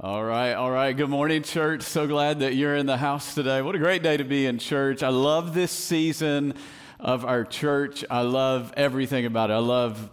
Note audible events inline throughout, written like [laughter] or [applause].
All right, all right. Good morning, church. So glad that you're in the house today. What a great day to be in church. I love this season of our church. I love everything about it. I love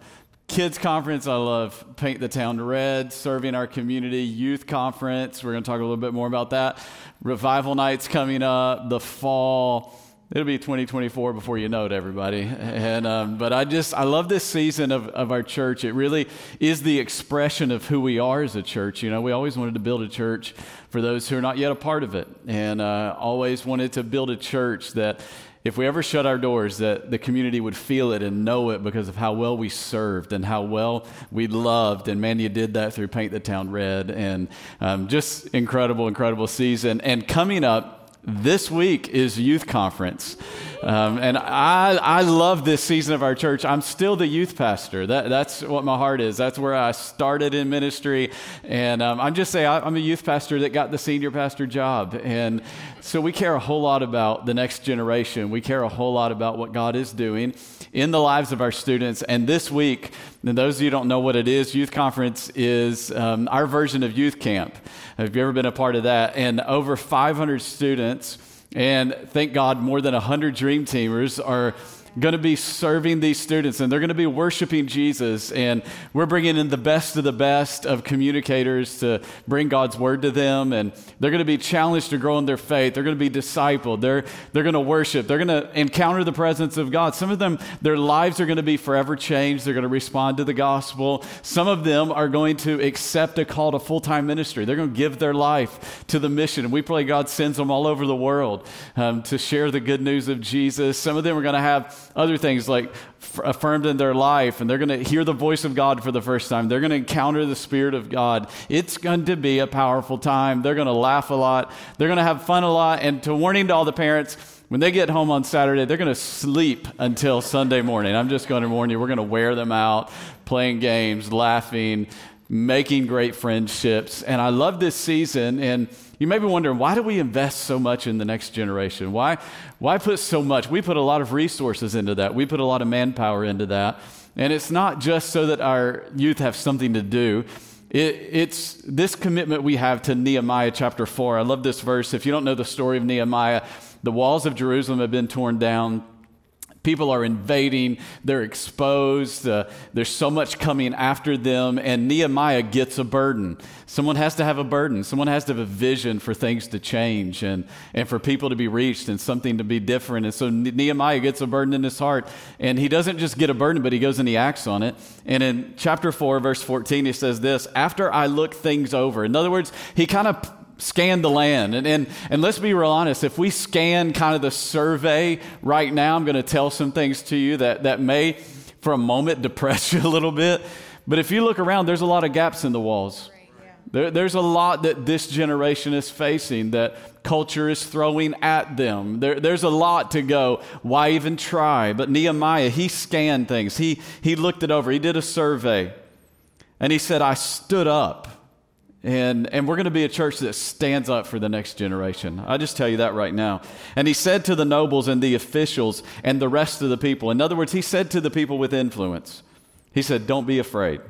kids conference. I love Paint the Town Red, serving our community, youth conference. We're going to talk a little bit more about that. Revival nights coming up, the fall It'll be 2024 before you know it, everybody. And, um, but I just, I love this season of, of our church. It really is the expression of who we are as a church. You know, we always wanted to build a church for those who are not yet a part of it. And uh, always wanted to build a church that if we ever shut our doors, that the community would feel it and know it because of how well we served and how well we loved. And man, you did that through Paint the Town Red. And um, just incredible, incredible season. And coming up, this week is youth conference. Um, and I, I love this season of our church. I'm still the youth pastor. That, that's what my heart is. That's where I started in ministry. And um, I'm just saying, I'm a youth pastor that got the senior pastor job. And so we care a whole lot about the next generation. We care a whole lot about what God is doing in the lives of our students. And this week, and those of you don't know what it is, Youth Conference is um, our version of youth camp. Have you ever been a part of that? And over 500 students, and thank God, more than 100 dream teamers are going to be serving these students and they're going to be worshiping Jesus. And we're bringing in the best of the best of communicators to bring God's word to them. And they're going to be challenged to grow in their faith. They're going to be discipled. They're, they're going to worship. They're going to encounter the presence of God. Some of them, their lives are going to be forever changed. They're going to respond to the gospel. Some of them are going to accept a call to full time ministry. They're going to give their life to the mission. And we pray God sends them all over the world um, to share the good news of Jesus. Some of them are going to have other things like f- affirmed in their life, and they're going to hear the voice of God for the first time. They're going to encounter the Spirit of God. It's going to be a powerful time. They're going to laugh a lot. They're going to have fun a lot. And to warning to all the parents, when they get home on Saturday, they're going to sleep until Sunday morning. I'm just going to warn you, we're going to wear them out playing games, laughing, making great friendships. And I love this season. And you may be wondering, why do we invest so much in the next generation? Why, why put so much? We put a lot of resources into that, we put a lot of manpower into that. And it's not just so that our youth have something to do. It, it's this commitment we have to Nehemiah chapter 4. I love this verse. If you don't know the story of Nehemiah, the walls of Jerusalem have been torn down People are invading, they're exposed, uh, there's so much coming after them, and Nehemiah gets a burden. Someone has to have a burden, someone has to have a vision for things to change and, and for people to be reached and something to be different. And so Nehemiah gets a burden in his heart, and he doesn't just get a burden, but he goes and he acts on it. And in chapter 4, verse 14, he says this After I look things over, in other words, he kind of scan the land. And, and, and let's be real honest, if we scan kind of the survey right now, I'm going to tell some things to you that, that may, for a moment, [laughs] depress you a little bit. But if you look around, there's a lot of gaps in the walls. There, there's a lot that this generation is facing that culture is throwing at them. There, there's a lot to go. Why even try? But Nehemiah, he scanned things. He, he looked it over. He did a survey. And he said, I stood up and, and we're going to be a church that stands up for the next generation. I just tell you that right now. And he said to the nobles and the officials and the rest of the people, in other words, he said to the people with influence, he said, Don't be afraid.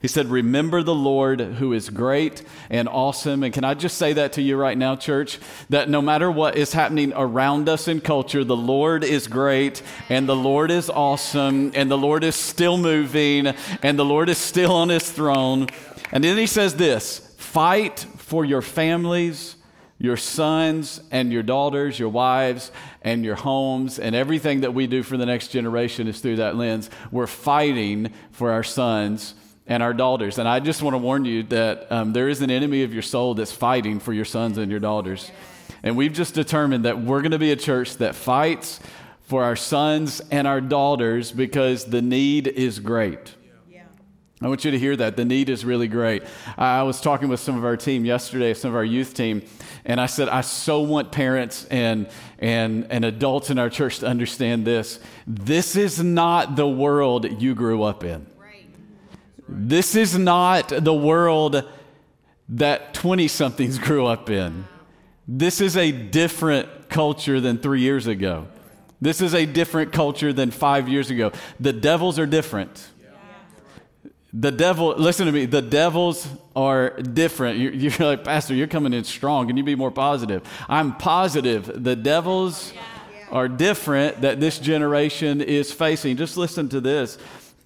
He said, Remember the Lord who is great and awesome. And can I just say that to you right now, church? That no matter what is happening around us in culture, the Lord is great and the Lord is awesome and the Lord is still moving and the Lord is still on his throne. And then he says this fight for your families, your sons and your daughters, your wives and your homes, and everything that we do for the next generation is through that lens. We're fighting for our sons and our daughters. And I just want to warn you that um, there is an enemy of your soul that's fighting for your sons and your daughters. And we've just determined that we're going to be a church that fights for our sons and our daughters because the need is great. I want you to hear that. The need is really great. I was talking with some of our team yesterday, some of our youth team, and I said, I so want parents and, and, and adults in our church to understand this. This is not the world you grew up in. This is not the world that 20 somethings grew up in. This is a different culture than three years ago. This is a different culture than five years ago. The devils are different. The devil, listen to me, the devils are different. You're, you're, [laughs] like, Pastor, you're coming in strong. Can you be more positive? I'm positive. The devils yeah. are different that this generation is facing. Just listen to this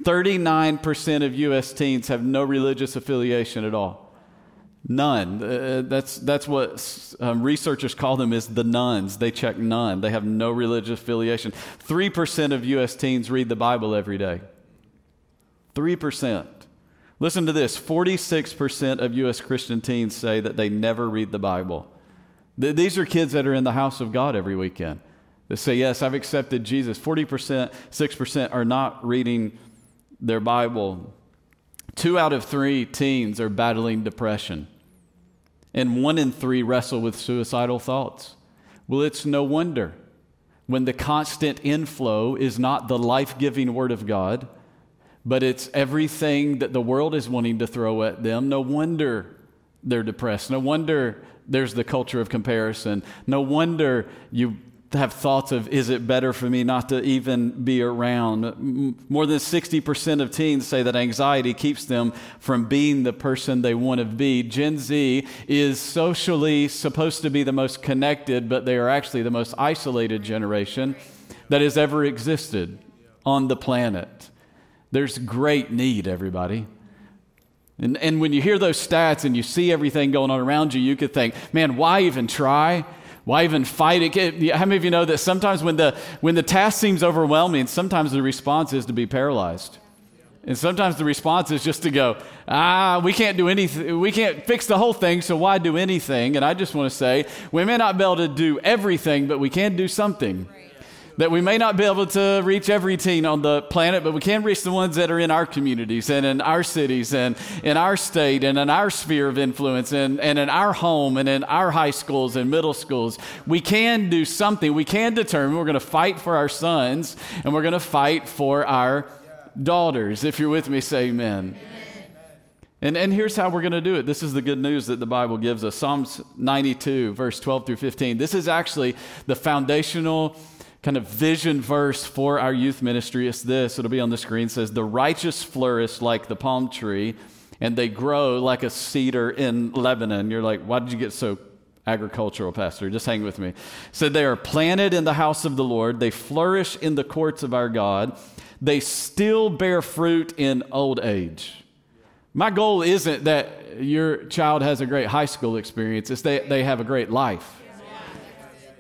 39% of U.S. teens have no religious affiliation at all. None. Uh, that's, that's what um, researchers call them is the nones They check none. They have no religious affiliation. 3% of U.S. teens read the Bible every day. 3%. Listen to this 46% of U.S. Christian teens say that they never read the Bible. Th- these are kids that are in the house of God every weekend that say, Yes, I've accepted Jesus. 40%, 6% are not reading their Bible. Two out of three teens are battling depression and one in three wrestle with suicidal thoughts. Well, it's no wonder when the constant inflow is not the life giving Word of God, but it's everything that the world is wanting to throw at them. No wonder they're depressed. No wonder there's the culture of comparison. No wonder you have thoughts of, is it better for me not to even be around? More than 60% of teens say that anxiety keeps them from being the person they want to be. Gen Z is socially supposed to be the most connected, but they are actually the most isolated generation that has ever existed on the planet. There's great need, everybody. And, and when you hear those stats and you see everything going on around you, you could think, man, why even try? Why even fight it? How many of you know that sometimes when the, when the task seems overwhelming, sometimes the response is to be paralyzed? And sometimes the response is just to go, ah, we can't do anything. We can't fix the whole thing, so why do anything? And I just want to say, we may not be able to do everything, but we can do something. Right that we may not be able to reach every teen on the planet, but we can reach the ones that are in our communities and in our cities and in our state and in our sphere of influence and, and in our home and in our high schools and middle schools. We can do something. We can determine we're going to fight for our sons and we're going to fight for our daughters. If you're with me, say amen. And, and here's how we're going to do it. This is the good news that the Bible gives us Psalms 92, verse 12 through 15. This is actually the foundational kind of vision verse for our youth ministry is this. It'll be on the screen. It says the righteous flourish like the palm tree and they grow like a cedar in lebanon. You're like why did you get so agricultural pastor? Just hang with me. So they are planted in the house of the lord. They flourish in the courts of our god. They still bear fruit in old age. My goal isn't that your child has a great high school experience. It's that they have a great life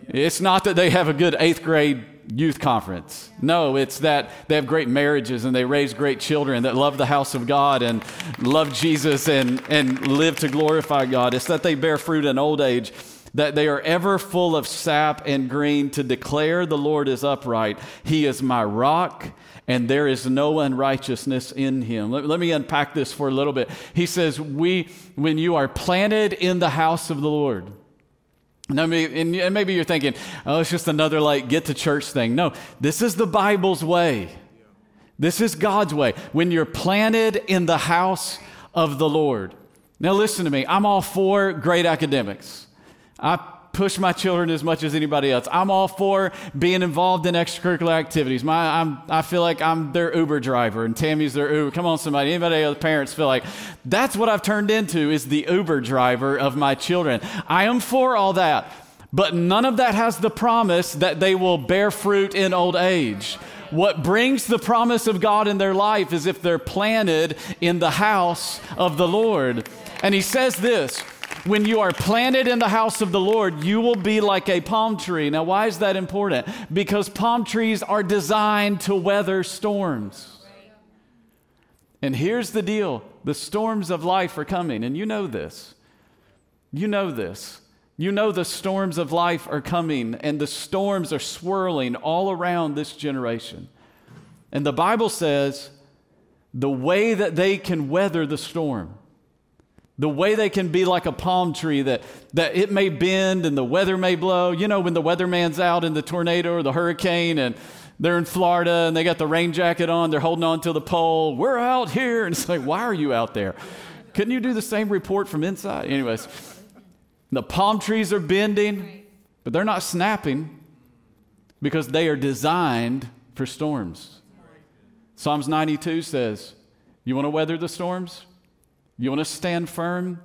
it's not that they have a good eighth grade youth conference. No, it's that they have great marriages and they raise great children that love the house of God and love Jesus and, and live to glorify God. It's that they bear fruit in old age, that they are ever full of sap and green to declare the Lord is upright. He is my rock and there is no unrighteousness in him. Let, let me unpack this for a little bit. He says, we, when you are planted in the house of the Lord, now, and maybe you're thinking, oh, it's just another like get to church thing. No, this is the Bible's way. This is God's way. When you're planted in the house of the Lord. Now, listen to me. I'm all for great academics. I push my children as much as anybody else. I'm all for being involved in extracurricular activities. My, I'm, I feel like I'm their Uber driver and Tammy's their Uber. Come on, somebody. Anybody other parents feel like that's what I've turned into is the Uber driver of my children. I am for all that. But none of that has the promise that they will bear fruit in old age. What brings the promise of God in their life is if they're planted in the house of the Lord. And he says this when you are planted in the house of the Lord, you will be like a palm tree. Now, why is that important? Because palm trees are designed to weather storms. And here's the deal the storms of life are coming, and you know this. You know this. You know the storms of life are coming, and the storms are swirling all around this generation. And the Bible says the way that they can weather the storm the way they can be like a palm tree that, that it may bend and the weather may blow. You know, when the weatherman's out in the tornado or the hurricane and they're in Florida and they got the rain jacket on, they're holding on to the pole. We're out here. And it's like, why are you out there? Couldn't you do the same report from inside? Anyways, the palm trees are bending, but they're not snapping because they are designed for storms. Psalms 92 says, You want to weather the storms? You want to stand firm?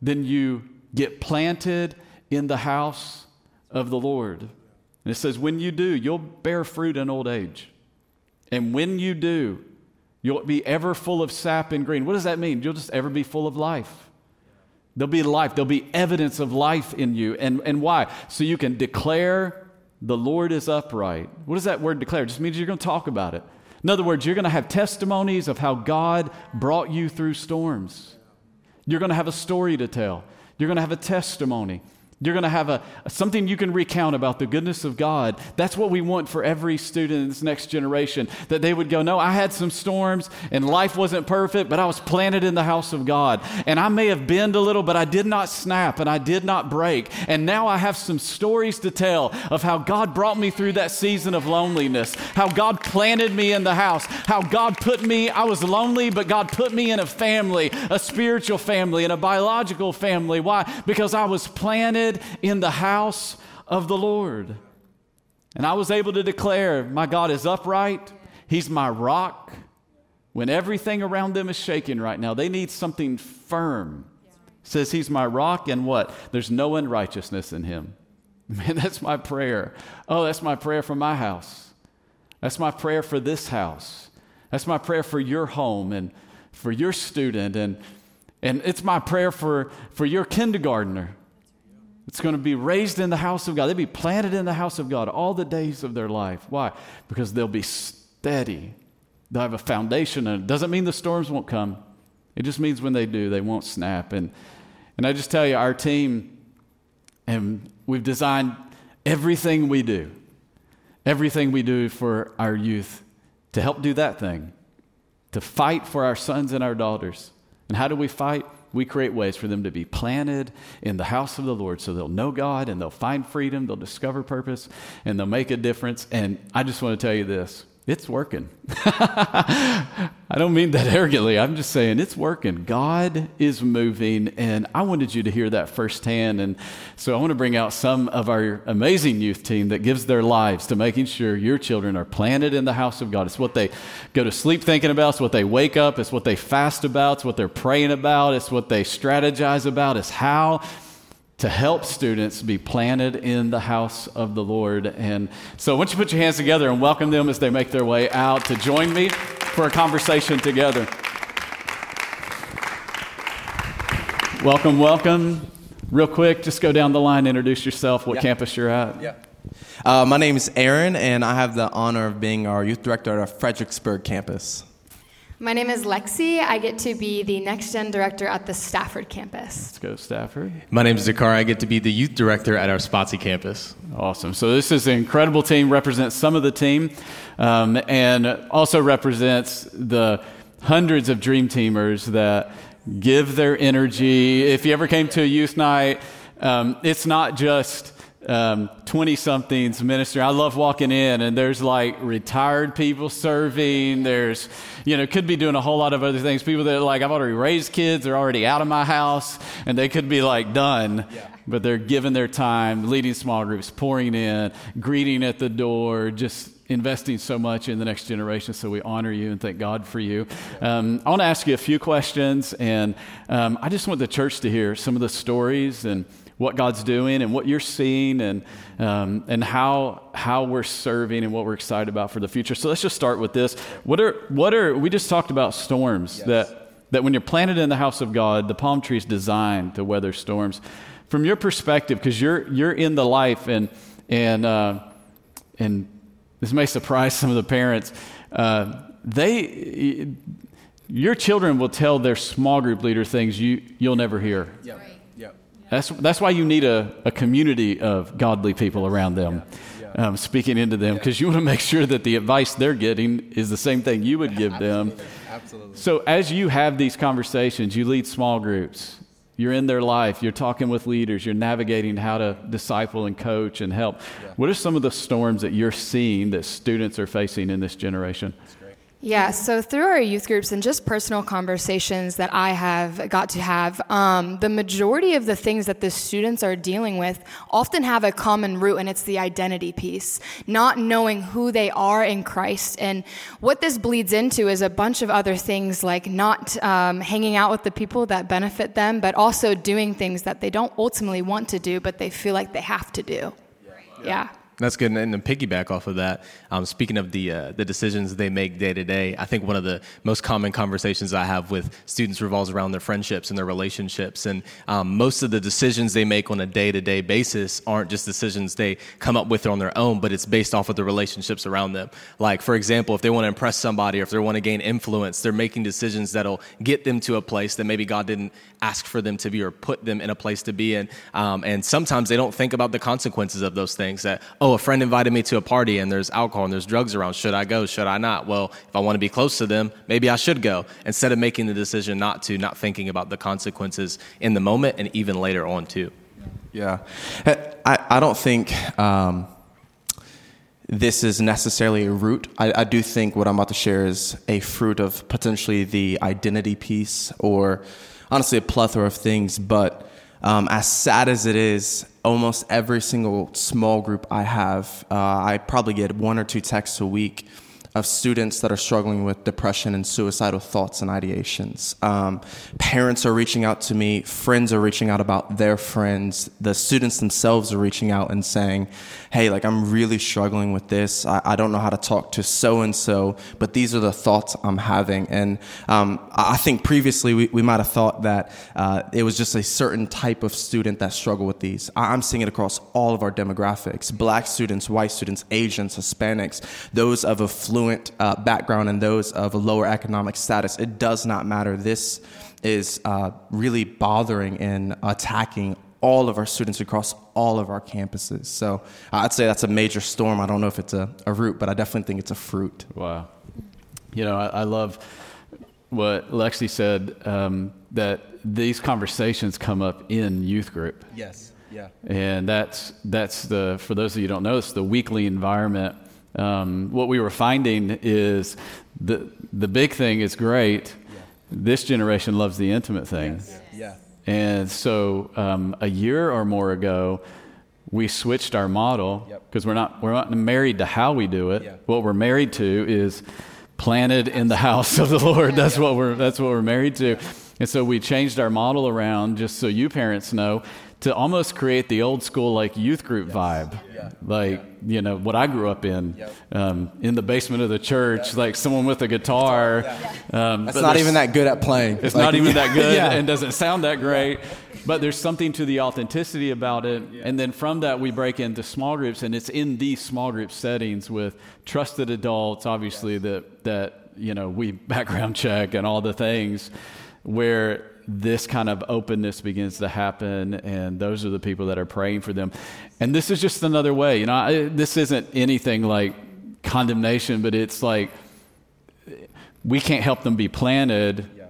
Then you get planted in the house of the Lord. And it says, when you do, you'll bear fruit in old age. And when you do, you'll be ever full of sap and green. What does that mean? You'll just ever be full of life. There'll be life, there'll be evidence of life in you. And, and why? So you can declare the Lord is upright. What does that word declare? It just means you're going to talk about it. In other words, you're going to have testimonies of how God brought you through storms. You're going to have a story to tell. You're going to have a testimony. You're going to have a, something you can recount about the goodness of God. That's what we want for every student in this next generation. That they would go, No, I had some storms and life wasn't perfect, but I was planted in the house of God. And I may have bent a little, but I did not snap and I did not break. And now I have some stories to tell of how God brought me through that season of loneliness, how God planted me in the house, how God put me, I was lonely, but God put me in a family, a spiritual family, and a biological family. Why? Because I was planted in the house of the Lord. And I was able to declare, My God is upright, He's my rock. When everything around them is shaking right now, they need something firm. Says He's my rock, and what? There's no unrighteousness in Him. [laughs] Man, that's my prayer. Oh, that's my prayer for my house. That's my prayer for this house. That's my prayer for your home and for your student. And, and it's my prayer for, for your kindergartner it's going to be raised in the house of God. They'll be planted in the house of God all the days of their life. Why? Because they'll be steady. They'll have a foundation. And it doesn't mean the storms won't come. It just means when they do, they won't snap. And, and I just tell you, our team, and we've designed everything we do, everything we do for our youth to help do that thing, to fight for our sons and our daughters. And how do we fight? We create ways for them to be planted in the house of the Lord so they'll know God and they'll find freedom, they'll discover purpose, and they'll make a difference. And I just want to tell you this it's working. [laughs] I don't mean that [laughs] arrogantly. I'm just saying it's working. God is moving, and I wanted you to hear that firsthand. And so I want to bring out some of our amazing youth team that gives their lives to making sure your children are planted in the house of God. It's what they go to sleep thinking about, it's what they wake up, it's what they fast about, it's what they're praying about, it's what they strategize about, it's how to help students be planted in the house of the Lord. And so, I want you put your hands together and welcome them as they make their way out to join me for a conversation together. Welcome, welcome. Real quick, just go down the line, introduce yourself, what campus you're at. Yeah. Uh, my name is Aaron, and I have the honor of being our youth director at our Fredericksburg campus. My name is Lexi. I get to be the Next Gen Director at the Stafford campus. Let's go, Stafford. My name is Dakari. I get to be the Youth Director at our Spotsy campus. Awesome. So this is an incredible team, represents some of the team, um, and also represents the hundreds of Dream Teamers that give their energy. If you ever came to a youth night, um, it's not just 20 um, somethings minister. I love walking in and there's like retired people serving. There's, you know, could be doing a whole lot of other things. People that are like, I've already raised kids, they're already out of my house, and they could be like done, yeah. but they're giving their time, leading small groups, pouring in, greeting at the door, just investing so much in the next generation. So we honor you and thank God for you. Um, I want to ask you a few questions, and um, I just want the church to hear some of the stories and what God's doing and what you're seeing and, um, and how, how we're serving and what we're excited about for the future. So let's just start with this. What are, what are we just talked about storms yes. that, that when you're planted in the house of God, the palm tree is designed to weather storms. From your perspective, because you're, you're in the life and, and, uh, and this may surprise some of the parents, uh, they, your children will tell their small group leader things you, you'll never hear. Yep. Right. That's, that's why you need a, a community of godly people around them. Um, speaking into them because you want to make sure that the advice they're getting is the same thing you would give them. Absolutely. So, as you have these conversations, you lead small groups, you're in their life, you're talking with leaders, you're navigating how to disciple and coach and help. Yeah. What are some of the storms that you're seeing that students are facing in this generation? Yeah, so through our youth groups and just personal conversations that I have got to have, um, the majority of the things that the students are dealing with often have a common root, and it's the identity piece, not knowing who they are in Christ. And what this bleeds into is a bunch of other things like not um, hanging out with the people that benefit them, but also doing things that they don't ultimately want to do, but they feel like they have to do. yeah. yeah. That's good. And to piggyback off of that, um, speaking of the uh, the decisions they make day to day, I think one of the most common conversations I have with students revolves around their friendships and their relationships. And um, most of the decisions they make on a day to day basis aren't just decisions they come up with on their own, but it's based off of the relationships around them. Like, for example, if they want to impress somebody or if they want to gain influence, they're making decisions that'll get them to a place that maybe God didn't ask for them to be or put them in a place to be in. Um, and sometimes they don't think about the consequences of those things that, oh, a friend invited me to a party and there's alcohol and there's drugs around. Should I go? Should I not? Well, if I want to be close to them, maybe I should go instead of making the decision not to, not thinking about the consequences in the moment and even later on, too. Yeah. I, I don't think. Um, this is necessarily a root. I, I, do think what I'm about to share is a fruit of potentially the identity piece or honestly a plethora of things. But um, as sad as it is, almost every single small group I have, uh, I probably get one or two texts a week of students that are struggling with depression and suicidal thoughts and ideations. Um, parents are reaching out to me, friends are reaching out about their friends, the students themselves are reaching out and saying, hey, like I'm really struggling with this. I, I don't know how to talk to so and so, but these are the thoughts I'm having. And um, I think previously we, we might have thought that uh, it was just a certain type of student that struggled with these. I'm seeing it across all of our demographics black students, white students, Asians, Hispanics, those of affluent affluent uh, background and those of a lower economic status. It does not matter. This is uh, really bothering and attacking all of our students across all of our campuses. So I'd say that's a major storm. I don't know if it's a, a root, but I definitely think it's a fruit. Wow. You know, I, I love what Lexi said um, that these conversations come up in youth group. Yes. Yeah. And that's that's the for those of you who don't know, it's the weekly environment um, what we were finding is the, the big thing is great. Yeah. This generation loves the intimate thing. Yes. Yeah. And so um, a year or more ago, we switched our model because yep. we're not we're not married to how we do it. Yeah. What we're married to is planted in the house of the Lord. That's what we're that's what we're married to. And so we changed our model around just so you parents know to almost create the old school like youth group yes. vibe. Yeah. Like, yeah. you know, what I grew up in, yep. um, in the basement of the church, like someone with a guitar. Um, That's not even that good at playing. It's like, not even that [laughs] good and doesn't sound that great. But there's something to the authenticity about it. And then from that, we break into small groups, and it's in these small group settings with trusted adults, obviously, yes. that, that, you know, we background check and all the things where this kind of openness begins to happen, and those are the people that are praying for them. And this is just another way. You know, I, this isn't anything like condemnation, but it's like we can't help them be planted yeah.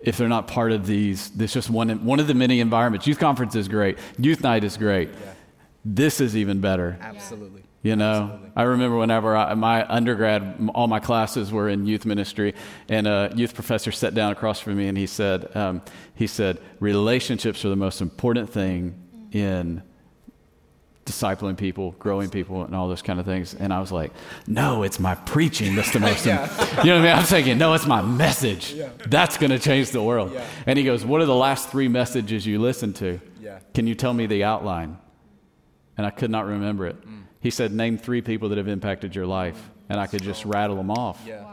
if they're not part of these. This just one one of the many environments. Youth conference is great. Youth night is great. Yeah. This is even better. Absolutely. You know, Absolutely. I remember whenever I, my undergrad, all my classes were in youth ministry, and a youth professor sat down across from me and he said, um, he said, relationships are the most important thing in discipling people, growing people, and all those kind of things. And I was like, no, it's my preaching that's the [laughs] most. yeah. You know what I mean? I'm thinking, no, it's my message. Yeah. That's going to change the world. Yeah. And he goes, what are the last three messages you listened to? Yeah. Can you tell me the outline? And I could not remember it. Mm. He said, Name three people that have impacted your life. And I could just rattle them off. Yeah.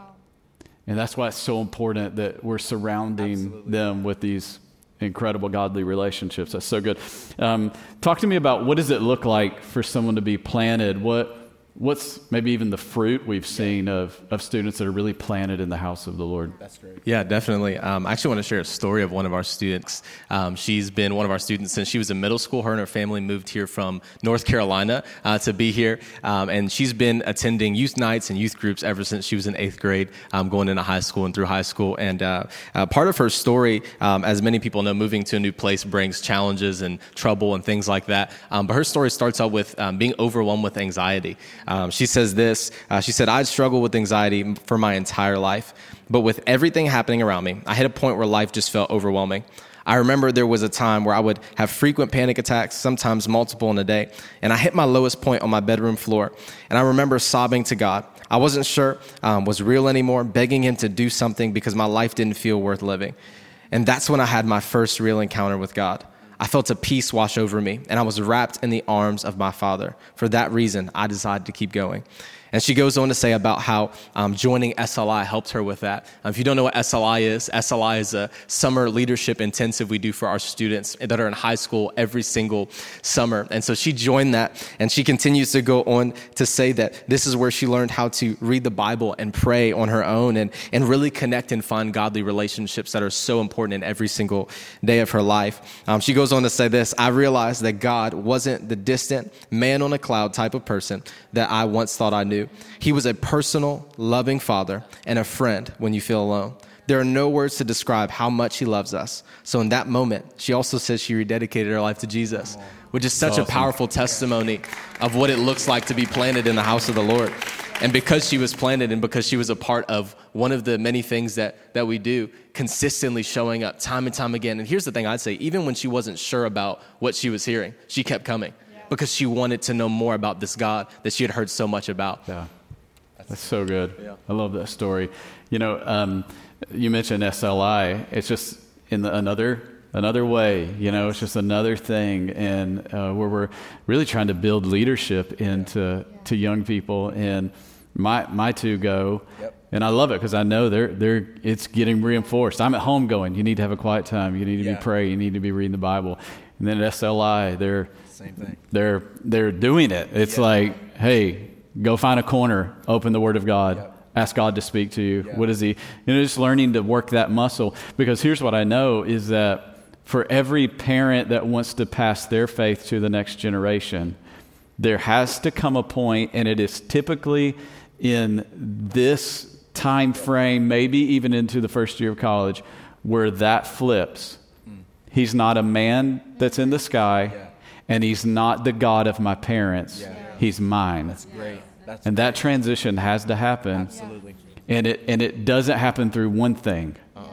And that's why it's so important that we're surrounding Absolutely. them with these incredible godly relationships. That's so good. Um, talk to me about what does it look like for someone to be planted? What what's maybe even the fruit we've seen yeah. of, of students that are really planted in the house of the Lord? That's great. Yeah, definitely. Um, I actually want to share a story of one of our students. Um, she's been one of our students since she was in middle school. Her and her family moved here from North Carolina uh, to be here. Um, and she's been attending youth nights and youth groups ever since she was in eighth grade, um, going into high school and through high school. And uh, uh, part of her story, um, as many people know, moving to a new place brings challenges and trouble and things like that. Um, but her story starts out with being overwhelmed with anxiety. Um, she says this uh, She said, I'd struggled with anxiety for my entire life, but with everything happening around me, I hit a point where life just felt overwhelming. I remember there was a time where I would have frequent panic attacks, sometimes multiple in a day, and I hit my lowest point on my bedroom floor. And I remember sobbing to God. I wasn't sure um, was real anymore, begging Him to do something because my life didn't feel worth living. And that's when I had my first real encounter with God. I felt a peace wash over me, and I was wrapped in the arms of my Father. For that reason, I decided to keep going. And she goes on to say about how um, joining SLI helped her with that. Um, if you don't know what SLI is, SLI is a summer leadership intensive we do for our students that are in high school every single summer. And so she joined that, and she continues to go on to say that this is where she learned how to read the Bible and pray on her own and, and really connect and find godly relationships that are so important in every single day of her life. Um, she goes on to say this I realized that God wasn't the distant man on a cloud type of person that I once thought I knew. He was a personal, loving father and a friend when you feel alone. There are no words to describe how much he loves us. So, in that moment, she also says she rededicated her life to Jesus, which is such awesome. a powerful testimony of what it looks like to be planted in the house of the Lord. And because she was planted and because she was a part of one of the many things that, that we do, consistently showing up time and time again. And here's the thing I'd say even when she wasn't sure about what she was hearing, she kept coming because she wanted to know more about this God that she had heard so much about. Yeah. That's so good. Yeah. I love that story. You know, um, you mentioned SLI. It's just in the, another another way. You know, it's just another thing, and uh, where we're really trying to build leadership into to young people. And my my two go, yep. and I love it because I know they're they're it's getting reinforced. I'm at home going. You need to have a quiet time. You need to yeah. be praying. You need to be reading the Bible. And then at SLI, they're same thing. They're they're doing it. It's yeah. like, hey, go find a corner, open the Word of God. Yep. Ask God to speak to you. What is He? You know, just learning to work that muscle. Because here's what I know is that for every parent that wants to pass their faith to the next generation, there has to come a point, and it is typically in this time frame, maybe even into the first year of college, where that flips. Mm. He's not a man that's in the sky. Yeah and he's not the God of my parents. Yeah. He's mine. That's great. That's and great. that transition has to happen. Absolutely. And it and it doesn't happen through one thing. Uh-uh.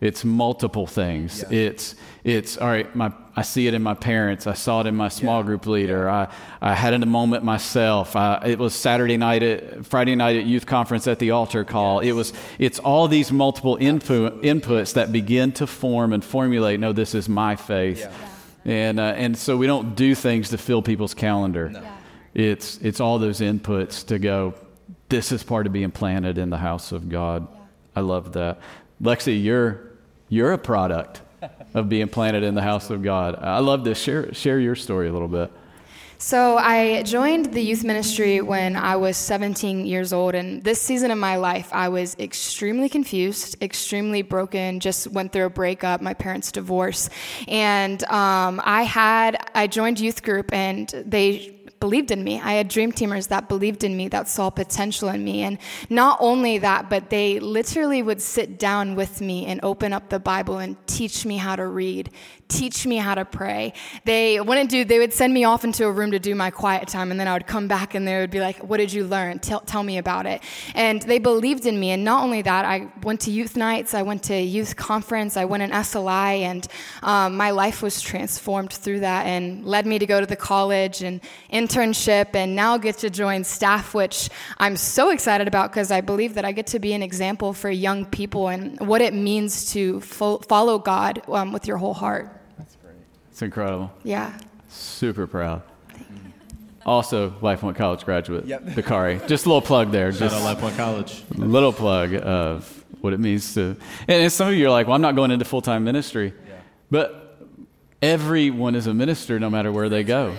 It's multiple things. Yeah. It's it's all right. My I see it in my parents. I saw it in my small yeah. group leader. I I had in a moment myself. I, it was Saturday night at Friday night at youth conference at the altar call. Yes. It was it's all these multiple input, inputs that begin to form and formulate. No, this is my faith and uh, and so we don't do things to fill people's calendar. No. Yeah. It's it's all those inputs to go. This is part of being planted in the house of God. Yeah. I love that, Lexi. You're you're a product of being planted in the house of God. I love this. Share share your story a little bit. So I joined the youth ministry when I was 17 years old, and this season of my life, I was extremely confused, extremely broken. Just went through a breakup, my parents' divorce, and um, I had I joined youth group, and they believed in me. I had dream teamers that believed in me, that saw potential in me. And not only that, but they literally would sit down with me and open up the Bible and teach me how to read, teach me how to pray. They wouldn't do, they would send me off into a room to do my quiet time, and then I would come back and they would be like, What did you learn? Tell, tell me about it. And they believed in me. And not only that, I went to youth nights, I went to youth conference, I went in SLI, and um, my life was transformed through that and led me to go to the college and internship, and now get to join staff, which I'm so excited about because I believe that I get to be an example for young people and what it means to fo- follow God um, with your whole heart. That's great. It's incredible. Yeah. Super proud. Also, LifePoint College graduate, yep. [laughs] Dakari. Just a little plug there. Shout just out LifePoint College. Little plug of what it means to. And some of you are like, well, I'm not going into full time ministry. Yeah. But everyone is a minister no matter where they go.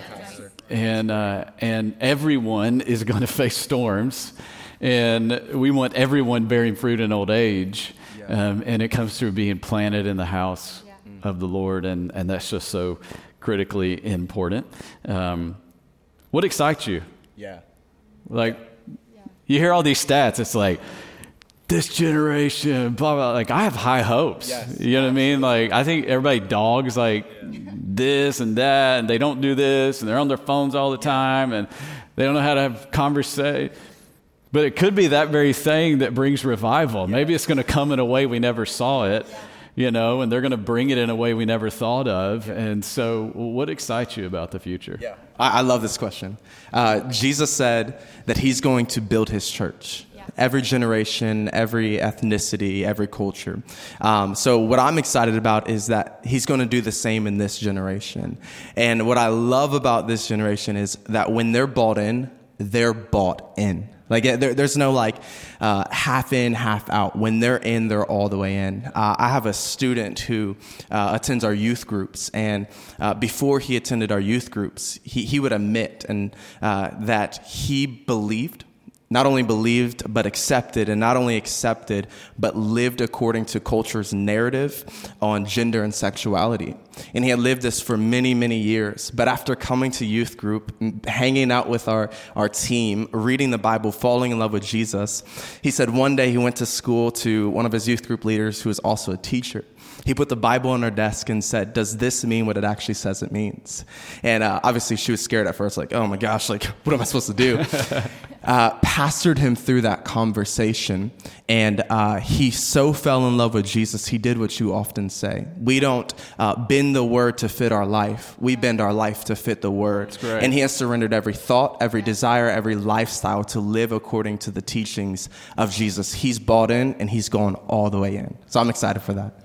And, uh, and everyone is [laughs] going to face storms. And we want everyone bearing fruit in old age. Yeah. Um, and it comes through being planted in the house of the Lord, and, and that's just so critically important. Um, what excites you? Yeah. Like, yeah. you hear all these stats, it's like, this generation, blah, blah. Like, I have high hopes. Yes. You know what I mean? Like, I think everybody dogs, like, yeah. this and that, and they don't do this, and they're on their phones all the time. And They don't know how to have conversation. But it could be that very thing that brings revival. Maybe it's going to come in a way we never saw it, you know, and they're going to bring it in a way we never thought of. And so, what excites you about the future? Yeah. I, I love this question. Uh, Jesus said that he's going to build his church. Every generation, every ethnicity, every culture. Um, so, what I'm excited about is that he's going to do the same in this generation. And what I love about this generation is that when they're bought in, they're bought in. Like there, there's no like uh, half in, half out. When they're in, they're all the way in. Uh, I have a student who uh, attends our youth groups, and uh, before he attended our youth groups, he, he would admit and uh, that he believed not only believed but accepted and not only accepted but lived according to culture's narrative on gender and sexuality and he had lived this for many many years but after coming to youth group hanging out with our, our team reading the bible falling in love with jesus he said one day he went to school to one of his youth group leaders who was also a teacher he put the Bible on her desk and said, Does this mean what it actually says it means? And uh, obviously, she was scared at first, like, Oh my gosh, like, what am I supposed to do? [laughs] uh, pastored him through that conversation. And uh, he so fell in love with Jesus, he did what you often say. We don't uh, bend the word to fit our life, we bend our life to fit the word. And he has surrendered every thought, every desire, every lifestyle to live according to the teachings of Jesus. He's bought in and he's gone all the way in. So I'm excited for that.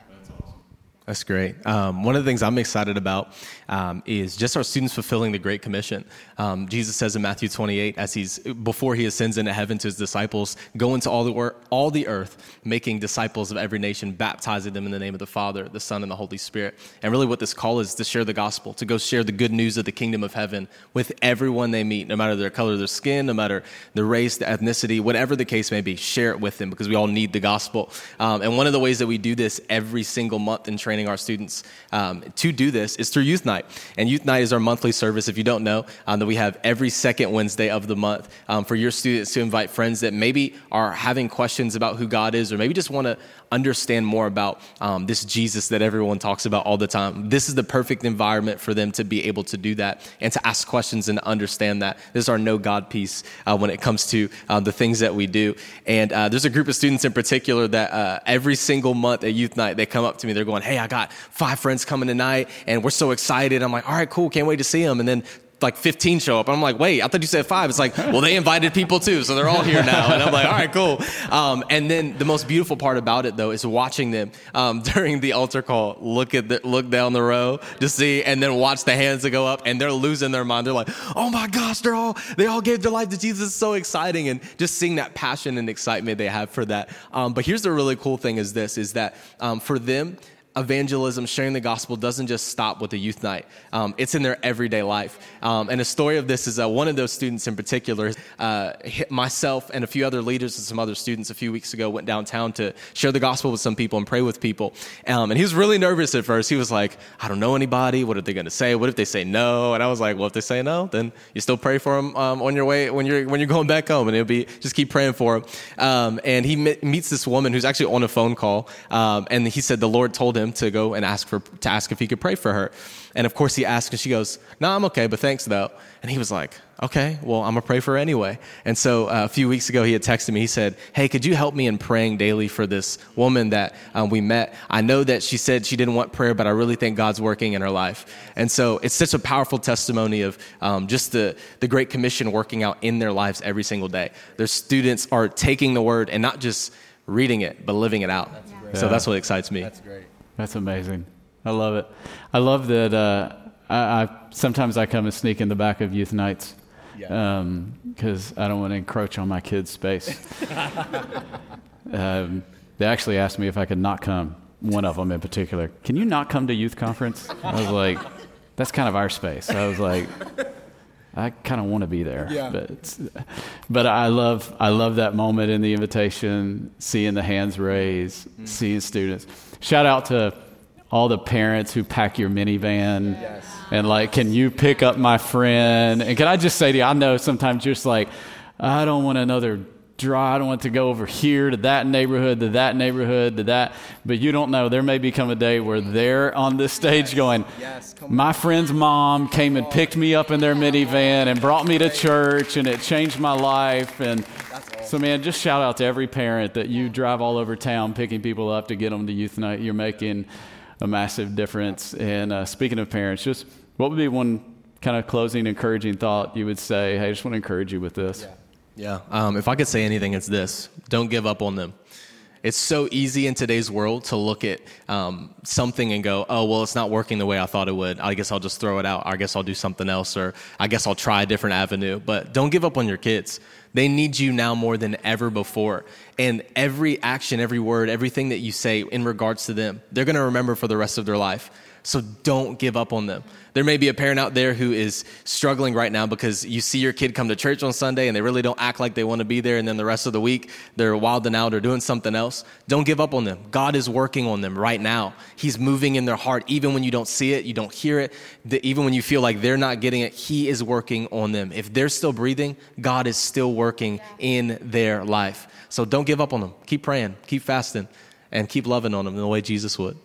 That's great. Um, one of the things I'm excited about um, is just our students fulfilling the Great Commission. Um, Jesus says in Matthew 28, as he's before he ascends into heaven to his disciples, go into all the all the earth, making disciples of every nation, baptizing them in the name of the Father, the Son, and the Holy Spirit. And really, what this call is to share the gospel, to go share the good news of the kingdom of heaven with everyone they meet, no matter their color, their skin, no matter the race, the ethnicity, whatever the case may be. Share it with them because we all need the gospel. Um, and one of the ways that we do this every single month in training our students um, to do this is through Youth Night. And Youth Night is our monthly service, if you don't know, um, that we have every second Wednesday of the month um, for your students to invite friends that maybe are having questions about who God is or maybe just want to understand more about um, this Jesus that everyone talks about all the time. This is the perfect environment for them to be able to do that and to ask questions and understand that. This is our know God piece uh, when it comes to uh, the things that we do. And uh, there's a group of students in particular that uh, every single month at Youth Night, they come up to me. They're going, Hey, I got five friends coming tonight and we're so excited. I'm like, All right, cool. Can't wait to see them. And then like 15 show up. I'm like, wait, I thought you said five. It's like, well, they invited people too, so they're all here now. And I'm like, all right, cool. Um, and then the most beautiful part about it though is watching them um, [laughs] during the altar call look at the, look down the row to see, and then watch the hands that go up, and they're losing their mind. They're like, oh my gosh, they're all they all gave their life to Jesus. It's so exciting, and just seeing that passion and excitement they have for that. Um, but here's the really cool thing: is this is that um, for them evangelism, sharing the gospel doesn't just stop with the youth night. Um, it's in their everyday life. Um, and a story of this is uh, one of those students in particular, uh, myself and a few other leaders and some other students a few weeks ago went downtown to share the gospel with some people and pray with people. Um, and he was really nervous at first. He was like, I don't know anybody. What are they going to say? What if they say no? And I was like, well, if they say no, then you still pray for them um, on your way when you're, when you're going back home. And it'll be, just keep praying for them. Um, and he meets this woman who's actually on a phone call. Um, and he said the Lord told him him to go and ask for to ask if he could pray for her. And of course he asked and she goes, "No, nah, I'm okay, but thanks though." And he was like, "Okay, well, I'm going to pray for her anyway." And so uh, a few weeks ago he had texted me. He said, "Hey, could you help me in praying daily for this woman that um, we met? I know that she said she didn't want prayer, but I really think God's working in her life." And so it's such a powerful testimony of um, just the the great commission working out in their lives every single day. Their students are taking the word and not just reading it, but living it out. That's so that's what excites me. That's great. That's amazing. I love it. I love that. Uh, I, I, sometimes I come and sneak in the back of youth nights because yeah. um, I don't want to encroach on my kids' space. [laughs] um, they actually asked me if I could not come. One of them in particular. Can you not come to youth conference? I was like, that's kind of our space. I was like, I kind of want to be there. Yeah. But, but I love I love that moment in the invitation, seeing the hands raised, mm. seeing students shout out to all the parents who pack your minivan yes. and like, can you pick up my friend? And can I just say to you, I know sometimes you're just like, I don't want another drive. I don't want to go over here to that neighborhood, to that neighborhood, to that. But you don't know. There may become a day where they're on this stage going, My friend's mom came and picked me up in their minivan and brought me to church, and it changed my life. And so, man, just shout out to every parent that you drive all over town picking people up to get them to youth night. You're making a massive difference. And uh, speaking of parents, just what would be one kind of closing, encouraging thought you would say? Hey, I just want to encourage you with this. Yeah. Yeah. Um, if I could say anything, it's this don't give up on them. It's so easy in today's world to look at um, something and go, oh, well, it's not working the way I thought it would. I guess I'll just throw it out. I guess I'll do something else, or I guess I'll try a different avenue. But don't give up on your kids. They need you now more than ever before. And every action, every word, everything that you say in regards to them, they're going to remember for the rest of their life. So don't give up on them. There may be a parent out there who is struggling right now because you see your kid come to church on Sunday and they really don't act like they want to be there, and then the rest of the week they're wilding out or doing something else. Don't give up on them. God is working on them right now. He's moving in their heart, even when you don't see it, you don't hear it, even when you feel like they're not getting it. He is working on them. If they're still breathing, God is still working in their life. So don't give up on them. Keep praying, keep fasting, and keep loving on them the way Jesus would.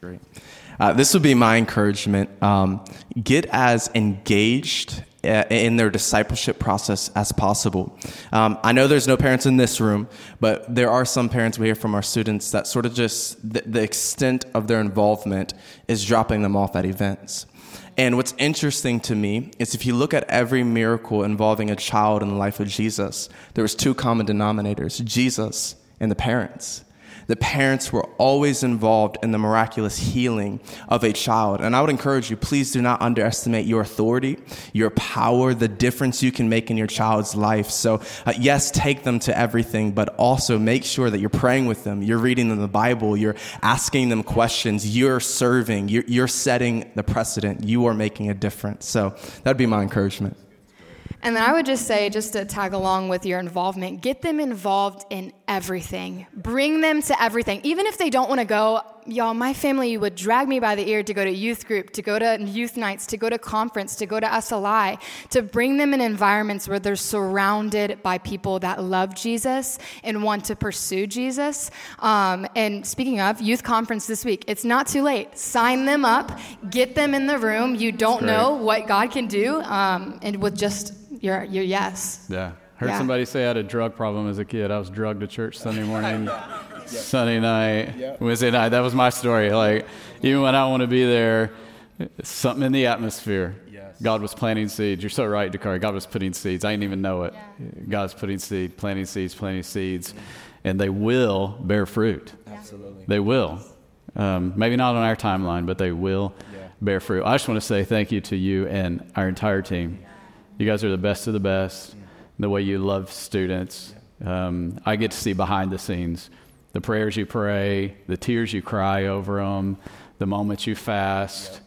Great. Uh, this would be my encouragement. Um, get as engaged uh, in their discipleship process as possible. Um, I know there's no parents in this room, but there are some parents we hear from our students that sort of just the, the extent of their involvement is dropping them off at events. And what's interesting to me is if you look at every miracle involving a child in the life of Jesus, there was two common denominators: Jesus and the parents the parents were always involved in the miraculous healing of a child. And I would encourage you, please do not underestimate your authority, your power, the difference you can make in your child's life. So, uh, yes, take them to everything, but also make sure that you're praying with them, you're reading them the Bible, you're asking them questions, you're serving, you're, you're setting the precedent, you are making a difference. So, that'd be my encouragement. And then I would just say, just to tag along with your involvement, get them involved in everything. Bring them to everything. Even if they don't want to go, y'all, my family would drag me by the ear to go to youth group, to go to youth nights, to go to conference, to go to SLI, to bring them in environments where they're surrounded by people that love Jesus and want to pursue Jesus. Um, and speaking of youth conference this week, it's not too late. Sign them up, get them in the room. You don't know what God can do, um, and with just your your yes. Yeah. Heard yeah. somebody say I had a drug problem as a kid. I was drugged to church Sunday morning, [laughs] Sunday night, Wednesday night. That was my story. Like, even when I want to be there, something in the atmosphere. Yes. God was planting seeds. You're so right, Dakari. God was putting seeds. I didn't even know it. Yeah. God's putting seeds, planting seeds, planting seeds, and they will bear fruit. Absolutely. They will. Um, maybe not on our timeline, but they will yeah. bear fruit. I just want to say thank you to you and our entire team. You guys are the best of the best the way you love students. Um, I get to see behind the scenes the prayers you pray, the tears you cry over them, the moments you fast,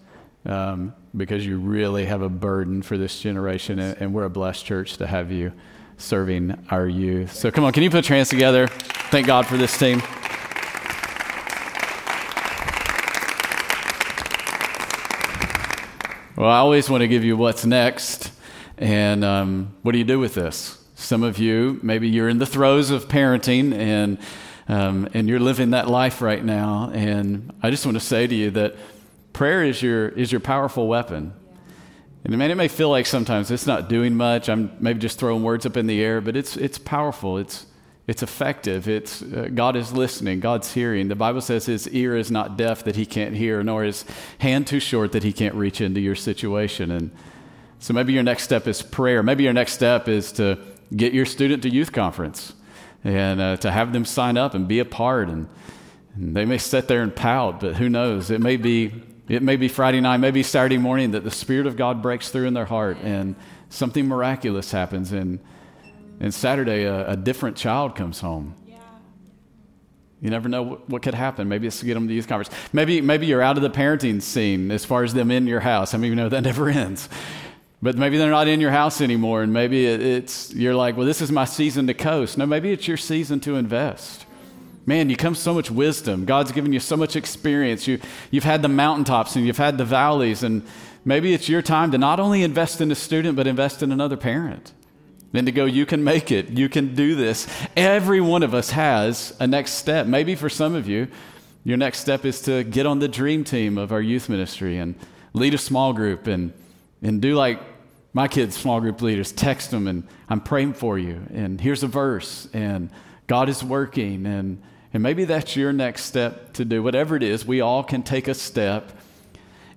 um, because you really have a burden for this generation, and, and, we're a blessed church to have you serving our youth. So come on, can you put your hands together? Thank God for this team. Well, I always want to give you what's next. And um, what do you do with this? Some of you, maybe you're in the throes of parenting and, um, and you're living that life right now. And I just want to say to you that prayer is your, is your powerful weapon. And man, it may feel like sometimes it's not doing much. I'm maybe just throwing words up in the air, but it's, it's powerful. It's, it's effective. It's, uh, God is listening. God's hearing. The Bible says his ear is not deaf that he can't hear, nor his hand too short that he can't reach into your situation. And so maybe your next step is prayer. Maybe your next step is to get your student to youth conference and uh, to have them sign up and be a part. And, and, they may sit there and pout, but who knows? It may be it may be Friday night, maybe Saturday morning that the Spirit of God breaks through in their heart and something miraculous happens. And and Saturday, a, a different child comes home. You never know what, what, could happen. Maybe it's to get them to youth conference. Maybe, maybe you're out of the parenting scene as far as them in your house. I mean, you know that never [laughs] ends. But maybe they're not in your house anymore, and maybe it's you're like, well, this is my season to coast. No, maybe it's your season to invest. Man, you come so much wisdom. God's given you so much experience. You, you've had the mountaintops and you've had the valleys, and maybe it's your time to not only invest in a student, but invest in another parent. Then to go, you can make it. You can do this. Every one of us has a next step. Maybe for some of you, your next step is to get on the dream team of our youth ministry and lead a small group and, and do like my kids' small group leaders text them and I'm praying for you. And here's a verse and God is working. And, and maybe that's your next step to do. Whatever it is, we all can take a step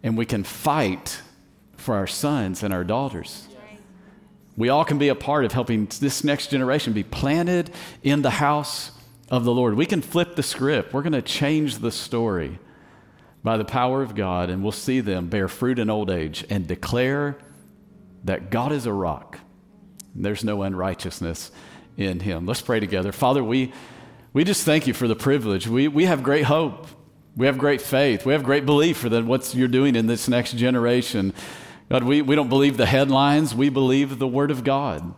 and we can fight for our sons and our daughters. We all can be a part of helping this next generation be planted in the house of the Lord. We can flip the script. We're going to change the story by the power of God, and we'll see them bear fruit in old age and declare that God is a rock. There's no unrighteousness in him. Let's pray together. Father, we, we just thank you for the privilege. We, we have great hope. We have great faith. We have great belief for the, what you're doing in this next generation. God, we, we don't believe the headlines, we believe the Word of God.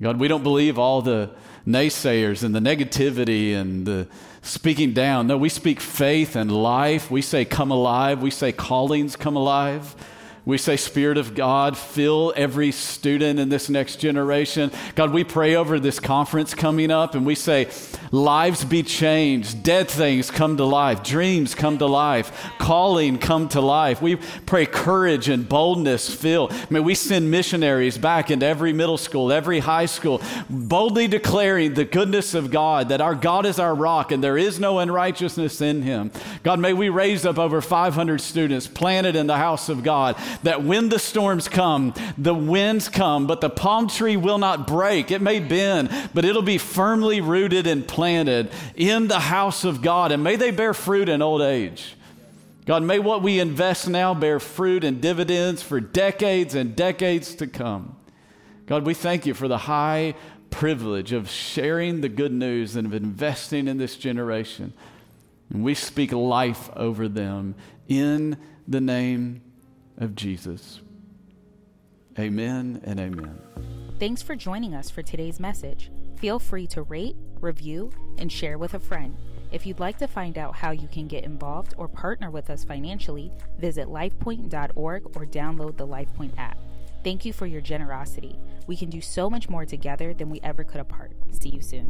God, we don't believe all the naysayers and the negativity and the speaking down. No, we speak faith and life. We say, come alive. We say, callings come alive. We say, Spirit of God, fill every student in this next generation. God, we pray over this conference coming up and we say, lives be changed, dead things come to life, dreams come to life, calling come to life. We pray courage and boldness fill. May we send missionaries back into every middle school, every high school, boldly declaring the goodness of God, that our God is our rock and there is no unrighteousness in him. God, may we raise up over 500 students planted in the house of God that when the storms come, the winds come, but the palm tree will not break. It may bend, but it'll be firmly rooted and planted in the house of God. And may they bear fruit in old age. God, may what we invest now bear fruit and dividends for decades and decades to come. God, we thank you for the high privilege of sharing the good news and of investing in this generation. And we speak life over them in the name of Jesus. Amen and amen. Thanks for joining us for today's message. Feel free to rate, review, and share with a friend. If you'd like to find out how you can get involved or partner with us financially, visit lifepoint.org or download the LifePoint app. Thank you for your generosity. We can do so much more together than we ever could apart. See you soon.